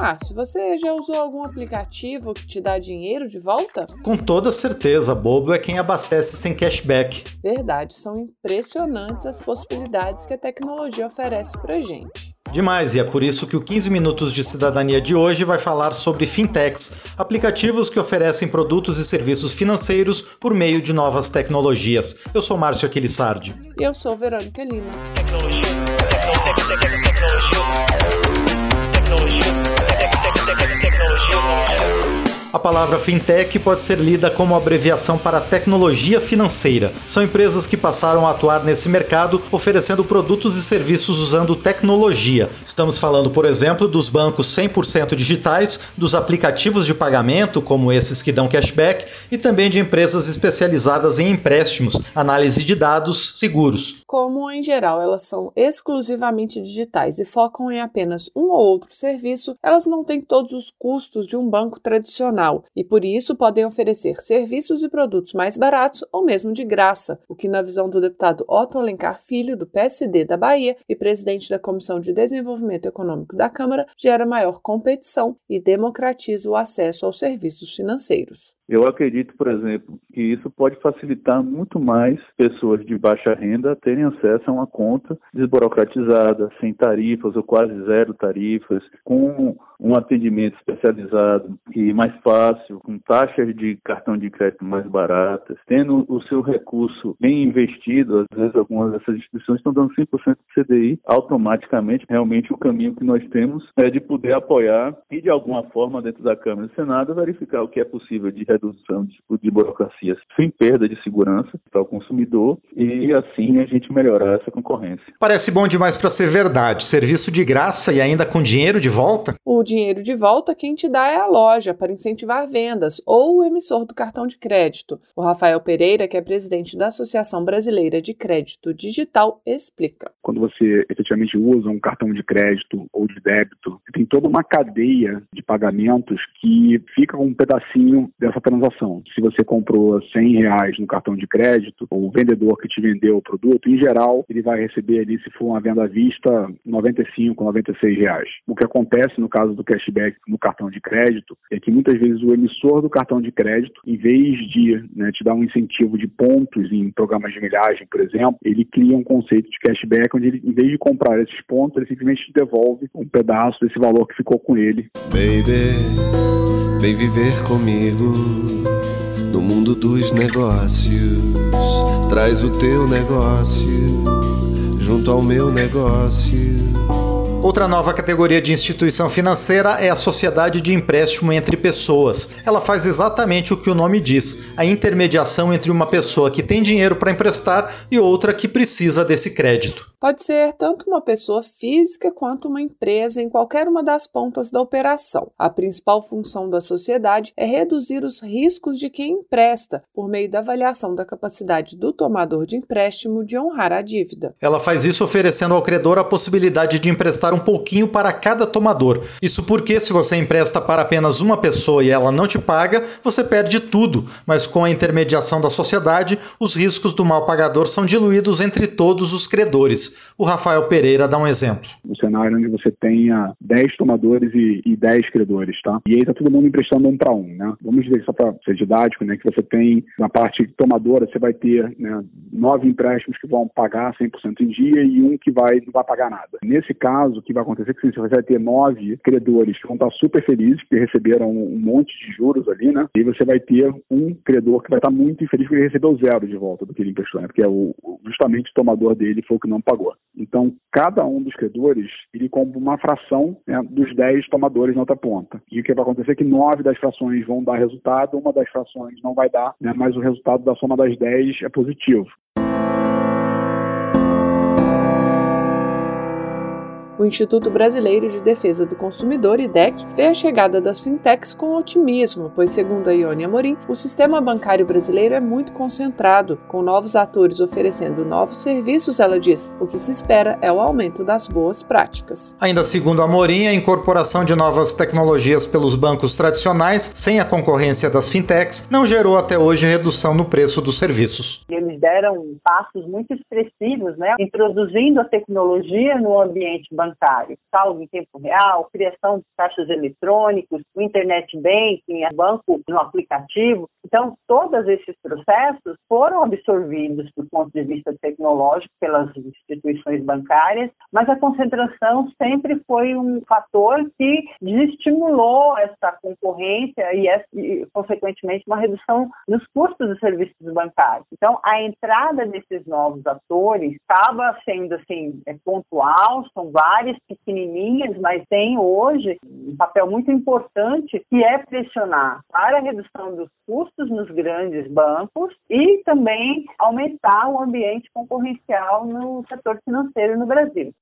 Márcio, você já usou algum aplicativo que te dá dinheiro de volta? Com toda certeza, bobo é quem abastece sem cashback. Verdade, são impressionantes as possibilidades que a tecnologia oferece pra gente. Demais, e é por isso que o 15 Minutos de Cidadania de hoje vai falar sobre fintechs, aplicativos que oferecem produtos e serviços financeiros por meio de novas tecnologias. Eu sou Márcio Aquilissardi. E eu sou Verônica Lima. Tecnologia, tecnologia, tecnologia, tecnologia. A palavra fintech pode ser lida como abreviação para tecnologia financeira. São empresas que passaram a atuar nesse mercado oferecendo produtos e serviços usando tecnologia. Estamos falando, por exemplo, dos bancos 100% digitais, dos aplicativos de pagamento, como esses que dão cashback, e também de empresas especializadas em empréstimos, análise de dados, seguros. Como, em geral, elas são exclusivamente digitais e focam em apenas um ou outro serviço, elas não têm todos os custos de um banco tradicional e por isso podem oferecer serviços e produtos mais baratos ou mesmo de graça, o que, na visão do deputado Otto Alencar Filho, do PSD da Bahia e presidente da Comissão de Desenvolvimento Econômico da Câmara, gera maior competição e democratiza o acesso aos serviços financeiros. Eu acredito, por exemplo, que isso pode facilitar muito mais pessoas de baixa renda terem acesso a uma conta desburocratizada, sem tarifas ou quase zero tarifas, com um atendimento especializado e mais fácil, com taxas de cartão de crédito mais baratas, tendo o seu recurso bem investido, às vezes algumas dessas instituições estão dando 100% de CDI automaticamente. Realmente o caminho que nós temos é de poder apoiar e de alguma forma dentro da Câmara e do Senado verificar o que é possível de redução de, de burocracias sem perda de segurança para o consumidor e assim a gente melhorar essa concorrência. Parece bom demais para ser verdade. Serviço de graça e ainda com dinheiro de volta? O dinheiro de volta quem te dá é a loja para incentivar vendas ou o emissor do cartão de crédito. O Rafael Pereira, que é presidente da Associação Brasileira de Crédito Digital, explica. Quando você efetivamente usa um cartão de crédito ou de débito, tem toda uma cadeia de pagamentos que fica um pedacinho dessa transação. Se você comprou 100 reais no cartão de crédito, o vendedor que te vendeu o produto, em geral, ele vai receber ali, se for uma venda à vista, 95, 96 reais. O que acontece no caso do cashback no cartão de crédito é que muitas vezes o emissor do cartão de crédito, em vez de né, te dar um incentivo de pontos em programas de milhagem, por exemplo, ele cria um conceito de cashback onde ele, em vez de comprar esses pontos, ele simplesmente te devolve um pedaço desse valor que ficou com ele. Baby, vem viver comigo no mundo dos negócios. Traz o teu negócio junto ao meu negócio. Outra nova categoria de instituição financeira é a sociedade de empréstimo entre pessoas. Ela faz exatamente o que o nome diz: a intermediação entre uma pessoa que tem dinheiro para emprestar e outra que precisa desse crédito. Pode ser tanto uma pessoa física quanto uma empresa em qualquer uma das pontas da operação. A principal função da sociedade é reduzir os riscos de quem empresta, por meio da avaliação da capacidade do tomador de empréstimo de honrar a dívida. Ela faz isso oferecendo ao credor a possibilidade de emprestar um pouquinho para cada tomador. Isso porque, se você empresta para apenas uma pessoa e ela não te paga, você perde tudo, mas com a intermediação da sociedade, os riscos do mal pagador são diluídos entre todos os credores. O Rafael Pereira dá um exemplo. Um cenário onde você tenha 10 tomadores e, e 10 credores, tá? E aí tá todo mundo emprestando um para um, né? Vamos dizer, só para ser didático, né? Que você tem, na parte tomadora, você vai ter né, nove empréstimos que vão pagar 100% em dia e um que vai, não vai pagar nada. Nesse caso, o que vai acontecer é que você vai ter nove credores que vão estar super felizes, que receberam um monte de juros ali, né? E você vai ter um credor que vai estar muito infeliz porque ele recebeu zero de volta do que ele emprestou, né? Porque é o, justamente o tomador dele foi o que não pagou Então, cada um dos credores, ele compra uma fração né, dos 10 tomadores na outra ponta. E o que vai acontecer é que nove das frações vão dar resultado, uma das frações não vai dar, né, mas o resultado da soma das 10 é positivo. O Instituto Brasileiro de Defesa do Consumidor, IDEC, vê a chegada das fintechs com otimismo, pois, segundo a Ione Amorim, o sistema bancário brasileiro é muito concentrado, com novos atores oferecendo novos serviços, ela diz. O que se espera é o aumento das boas práticas. Ainda segundo Amorim, a incorporação de novas tecnologias pelos bancos tradicionais, sem a concorrência das fintechs, não gerou até hoje redução no preço dos serviços. Eles deram passos muito expressivos, né, introduzindo a tecnologia no ambiente bancário, saldo em tempo real, criação de caixas eletrônicos, internet banking, banco no aplicativo. Então, todos esses processos foram absorvidos do ponto de vista tecnológico pelas instituições bancárias, mas a concentração sempre foi um fator que desestimulou essa concorrência e, e consequentemente, uma redução nos custos dos serviços bancários. Então, a entrada desses novos atores estava sendo assim é, pontual, são várias pequenininhas, mas tem hoje um papel muito importante que é pressionar para a redução dos custos nos grandes bancos e também aumentar o ambiente concorrencial no setor financeiro no Brasil.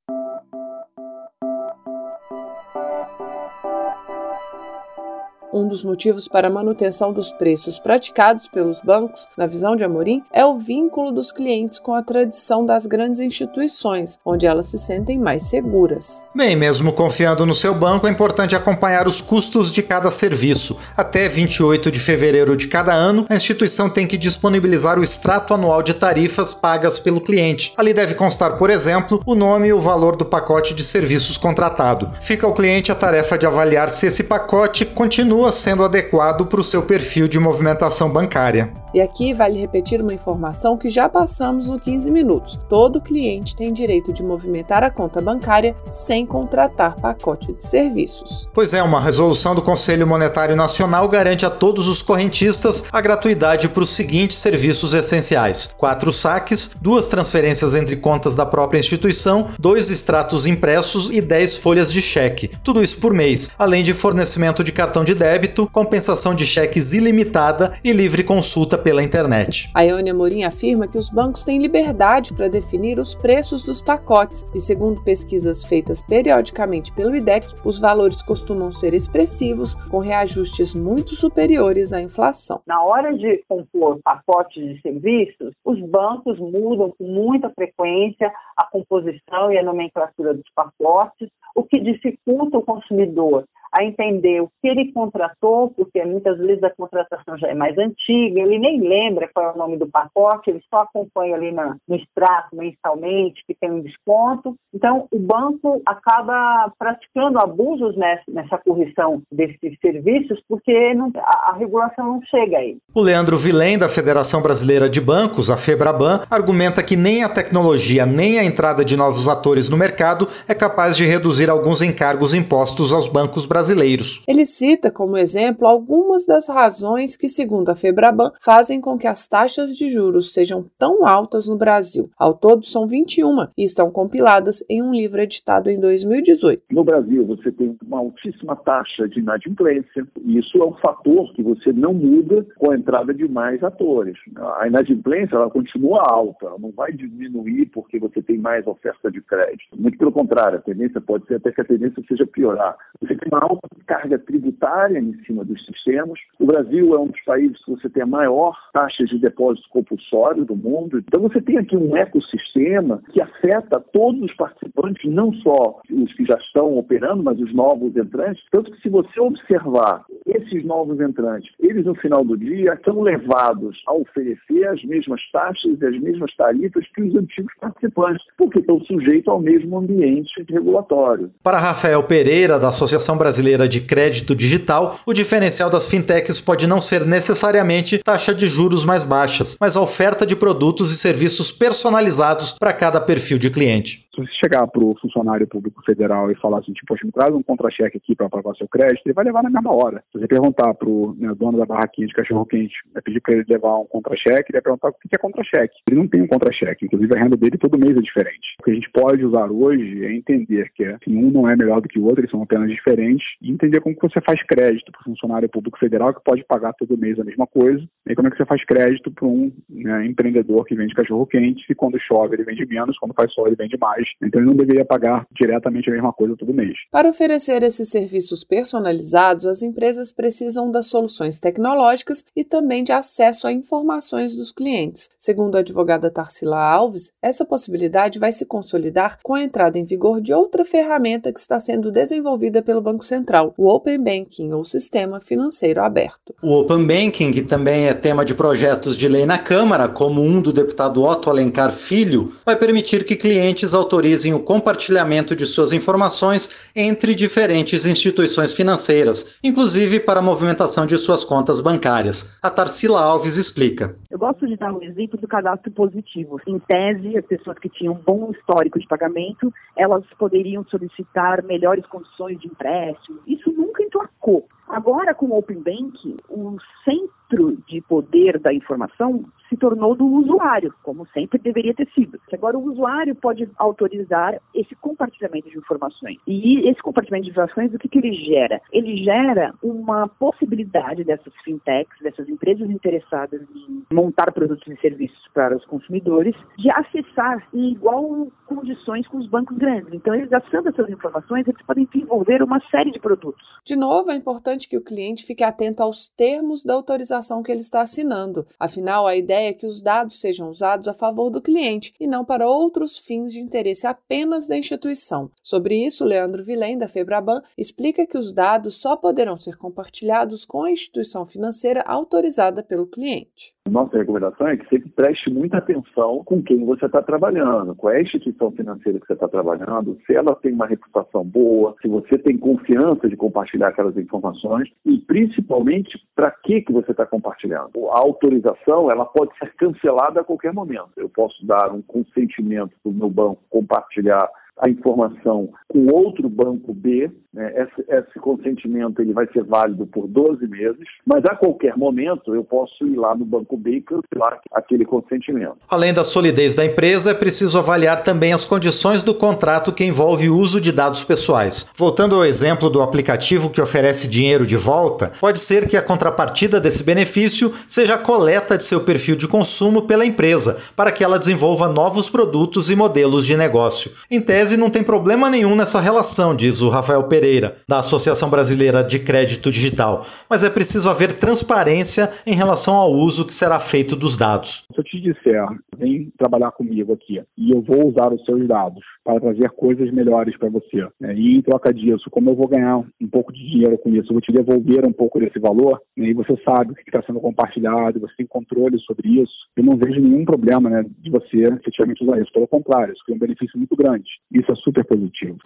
Um dos motivos para a manutenção dos preços praticados pelos bancos, na visão de Amorim, é o vínculo dos clientes com a tradição das grandes instituições, onde elas se sentem mais seguras. Bem, mesmo confiando no seu banco, é importante acompanhar os custos de cada serviço. Até 28 de fevereiro de cada ano, a instituição tem que disponibilizar o extrato anual de tarifas pagas pelo cliente. Ali deve constar, por exemplo, o nome e o valor do pacote de serviços contratado. Fica ao cliente a tarefa de avaliar se esse pacote continua sendo adequado para o seu perfil de movimentação bancária. E aqui vale repetir uma informação que já passamos no 15 minutos. Todo cliente tem direito de movimentar a conta bancária sem contratar pacote de serviços. Pois é, uma resolução do Conselho Monetário Nacional garante a todos os correntistas a gratuidade para os seguintes serviços essenciais: quatro saques, duas transferências entre contas da própria instituição, dois extratos impressos e dez folhas de cheque. Tudo isso por mês, além de fornecimento de cartão de débito, compensação de cheques ilimitada e livre consulta pela internet. A Ione Amorim afirma que os bancos têm liberdade para definir os preços dos pacotes e, segundo pesquisas feitas periodicamente pelo IDEC, os valores costumam ser expressivos, com reajustes muito superiores à inflação. Na hora de compor pacotes de serviços, os bancos mudam com muita frequência a composição e a nomenclatura dos pacotes, o que dificulta o consumidor a entender o que ele contratou, porque muitas vezes a contratação já é mais antiga, ele nem lembra qual é o nome do pacote, ele só acompanha ali na, no extrato mensalmente, que tem um desconto. Então, o banco acaba praticando abusos nessa, nessa correção desses serviços, porque não, a, a, regulação não chega aí. O Leandro Vilém, da Federação Brasileira de Bancos, a FEBRABAN, argumenta que nem a tecnologia nem a entrada de novos atores no mercado é capaz de reduzir alguns encargos impostos aos bancos brasileiros brasileiros. Ele cita como exemplo algumas das razões que, segundo a Febraban, fazem com que as taxas de juros sejam tão altas no Brasil. Ao todo, são 21 e estão compiladas em um livro editado em 2018. No Brasil, você tem uma altíssima taxa de inadimplência, e isso é um fator que você não muda com a entrada de mais atores. A inadimplência ela continua alta, não vai diminuir porque você tem mais oferta de crédito. Muito pelo contrário, a tendência pode ser até que a tendência seja piorar. Você tem uma alta carga tributária em cima dos sistemas. O Brasil é um dos países que você tem a maior taxa de depósito compulsório do mundo. Então você tem aqui um ecossistema que afeta todos os participantes, não só os que já estão operando, mas os novos entrantes. Tanto que se você observar esses novos entrantes, eles no final do dia são levados a oferecer as mesmas taxas e as mesmas tarifas que os antigos participantes, porque estão sujeitos ao mesmo ambiente regulatório. Para Rafael Pereira, da Associação Brasileira de Crédito Digital, o diferencial das fintechs pode não ser necessariamente taxa de juros mais baixas, mas a oferta de produtos e serviços personalizados para cada perfil de cliente. Se você chegar para o funcionário público federal e falar assim, tipo, me traz um contra-cheque aqui para pagar seu crédito, ele vai levar na mesma hora. Se Você perguntar para o né, dono da barraquinha de cachorro-quente, vai pedir para ele levar um contra-cheque, ele vai perguntar o que é contra-cheque. Ele não tem um contra-cheque, inclusive a renda dele todo mês é diferente. O que a gente pode usar hoje é entender que assim, um não é melhor do que o outro, eles são apenas diferentes, e entender como que você faz crédito para o funcionário público federal que pode pagar todo mês a mesma coisa, e como é que você faz crédito para um né, empreendedor que vende cachorro-quente, e quando chove ele vende menos, quando faz sol ele vende mais. Então ele não deveria pagar diretamente a mesma coisa todo mês. Para oferecer esses serviços personalizados, as empresas precisam das soluções tecnológicas e também de acesso a informações dos clientes. Segundo a advogada Tarsila Alves, essa possibilidade vai se consolidar com a entrada em vigor de outra ferramenta que está sendo desenvolvida pelo Banco Central, o Open Banking ou Sistema Financeiro Aberto. O Open Banking, que também é tema de projetos de lei na Câmara, como um do deputado Otto Alencar Filho, vai permitir que clientes autorizem o compartilhamento de suas informações entre diferentes instituições financeiras, inclusive para a movimentação de suas contas bancárias. A Tarsila Alves explica. Eu gosto de dar um exemplo do cadastro positivo. Em tese, as pessoas que tinham um bom histórico de pagamento, elas poderiam solicitar melhores condições de empréstimo. Isso nunca emplacou. Agora, com o Open Bank, o centro de poder da informação se tornou do usuário, como sempre deveria ter sido. Agora, o usuário pode autorizar esse compartilhamento de informações. E esse compartilhamento de informações, o que, que ele gera? Ele gera uma possibilidade dessas fintechs, dessas empresas interessadas em montar produtos e serviços para os consumidores, de acessar em igual condições com os bancos grandes. Então, eles acessando essas informações, eles podem desenvolver uma série de produtos. De novo, é importante que o cliente fique atento aos termos da autorização que ele está assinando. Afinal, a ideia é que os dados sejam usados a favor do cliente e não para outros fins de interesse apenas da instituição. Sobre isso, Leandro Vilém, da Febraban, explica que os dados só poderão ser compartilhados com a instituição financeira autorizada pelo cliente. Nossa recomendação é que sempre preste muita atenção com quem você está trabalhando, qual é a instituição financeira que você está trabalhando, se ela tem uma reputação boa, se você tem confiança de compartilhar aquelas informações e principalmente para que que você está compartilhando. A autorização ela pode ser cancelada a qualquer momento. Eu posso dar um consentimento para o meu banco compartilhar a informação com outro banco B, né, esse, esse, consentimento ele vai ser válido por 12 meses, mas a qualquer momento eu posso ir lá no banco B e cancelar aquele consentimento. Além da solidez da empresa, é preciso avaliar também as condições do contrato que envolve o uso de dados pessoais. Voltando ao exemplo do aplicativo que oferece dinheiro de volta, pode ser que a contrapartida desse benefício seja a coleta de seu perfil de consumo pela empresa, para que ela desenvolva novos produtos e modelos de negócio. Em tese, não tem problema nenhum nessa relação, diz o Rafael Pereira, da Associação Brasileira de Crédito Digital, mas é preciso haver transparência em relação ao uso que será feito dos dados. Se eu te disser, vem trabalhar comigo aqui e eu vou usar os seus dados para trazer coisas melhores para você, né? e em troca disso, como eu vou ganhar um pouco de dinheiro com isso, eu vou te devolver um pouco desse valor, né? e você sabe o que está sendo compartilhado, você tem controle sobre isso, eu não vejo nenhum problema né, de você efetivamente usar isso. Pelo contrário, isso é um benefício muito grande. Isso é super positivo.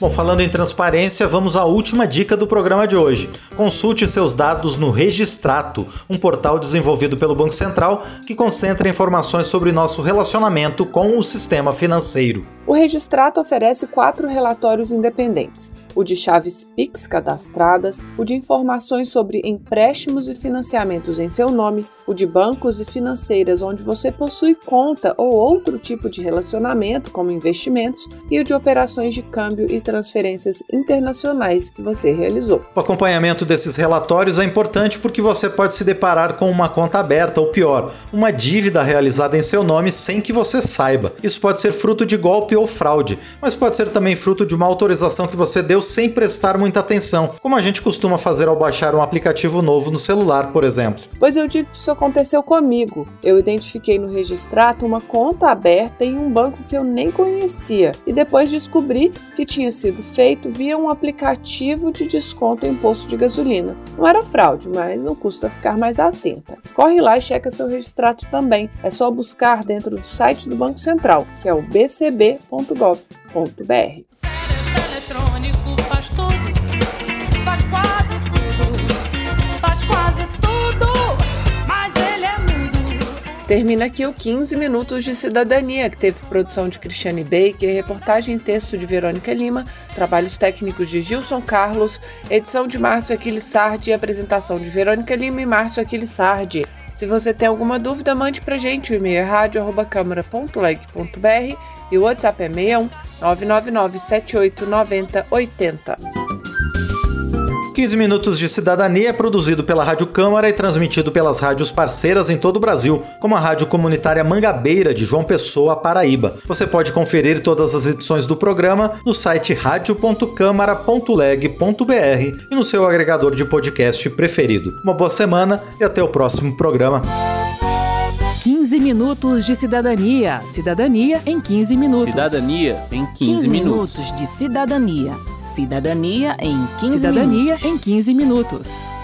Bom, falando em transparência, vamos à última dica do programa de hoje. Consulte seus dados no Registrato, um portal desenvolvido pelo Banco Central que concentra informações sobre nosso relacionamento com o sistema financeiro. O Registrato oferece quatro relatórios independentes o de chaves PIX cadastradas, o de informações sobre empréstimos e financiamentos em seu nome, o de bancos e financeiras onde você possui conta ou outro tipo de relacionamento, como investimentos, e o de operações de câmbio e transferências internacionais que você realizou. O acompanhamento desses relatórios é importante porque você pode se deparar com uma conta aberta ou pior, uma dívida realizada em seu nome sem que você saiba. Isso pode ser fruto de golpe ou fraude, mas pode ser também fruto de uma autorização que você deu sem prestar muita atenção, como a gente costuma fazer ao baixar um aplicativo novo no celular, por exemplo. Pois eu digo que isso aconteceu comigo. Eu identifiquei no registrato uma conta aberta em um banco que eu nem conhecia e depois descobri que tinha sido feito via um aplicativo de desconto em posto de gasolina. Não era fraude, mas não custa ficar mais atenta. Corre lá e checa seu registrato também. É só buscar dentro do site do Banco Central, que é o bcb.gov.br. Termina aqui o 15 Minutos de Cidadania, que teve produção de Cristiane Baker, reportagem e texto de Verônica Lima, trabalhos técnicos de Gilson Carlos, edição de Márcio Aquiles Sardi e apresentação de Verônica Lima e Márcio Aquiles Sardi. Se você tem alguma dúvida, mande pra gente. O e-mail é rádio.câmara.leg.br e o WhatsApp é 61 999 78 90 80. 15 Minutos de Cidadania é produzido pela Rádio Câmara e transmitido pelas rádios parceiras em todo o Brasil, como a Rádio Comunitária Mangabeira de João Pessoa, Paraíba. Você pode conferir todas as edições do programa no site radio.câmara.leg.br e no seu agregador de podcast preferido. Uma boa semana e até o próximo programa. 15 minutos de cidadania. Cidadania em 15 minutos. Cidadania em 15, 15 minutos. minutos de cidadania. Cidadania em 15 Cidadania Hum. em 15 minutos.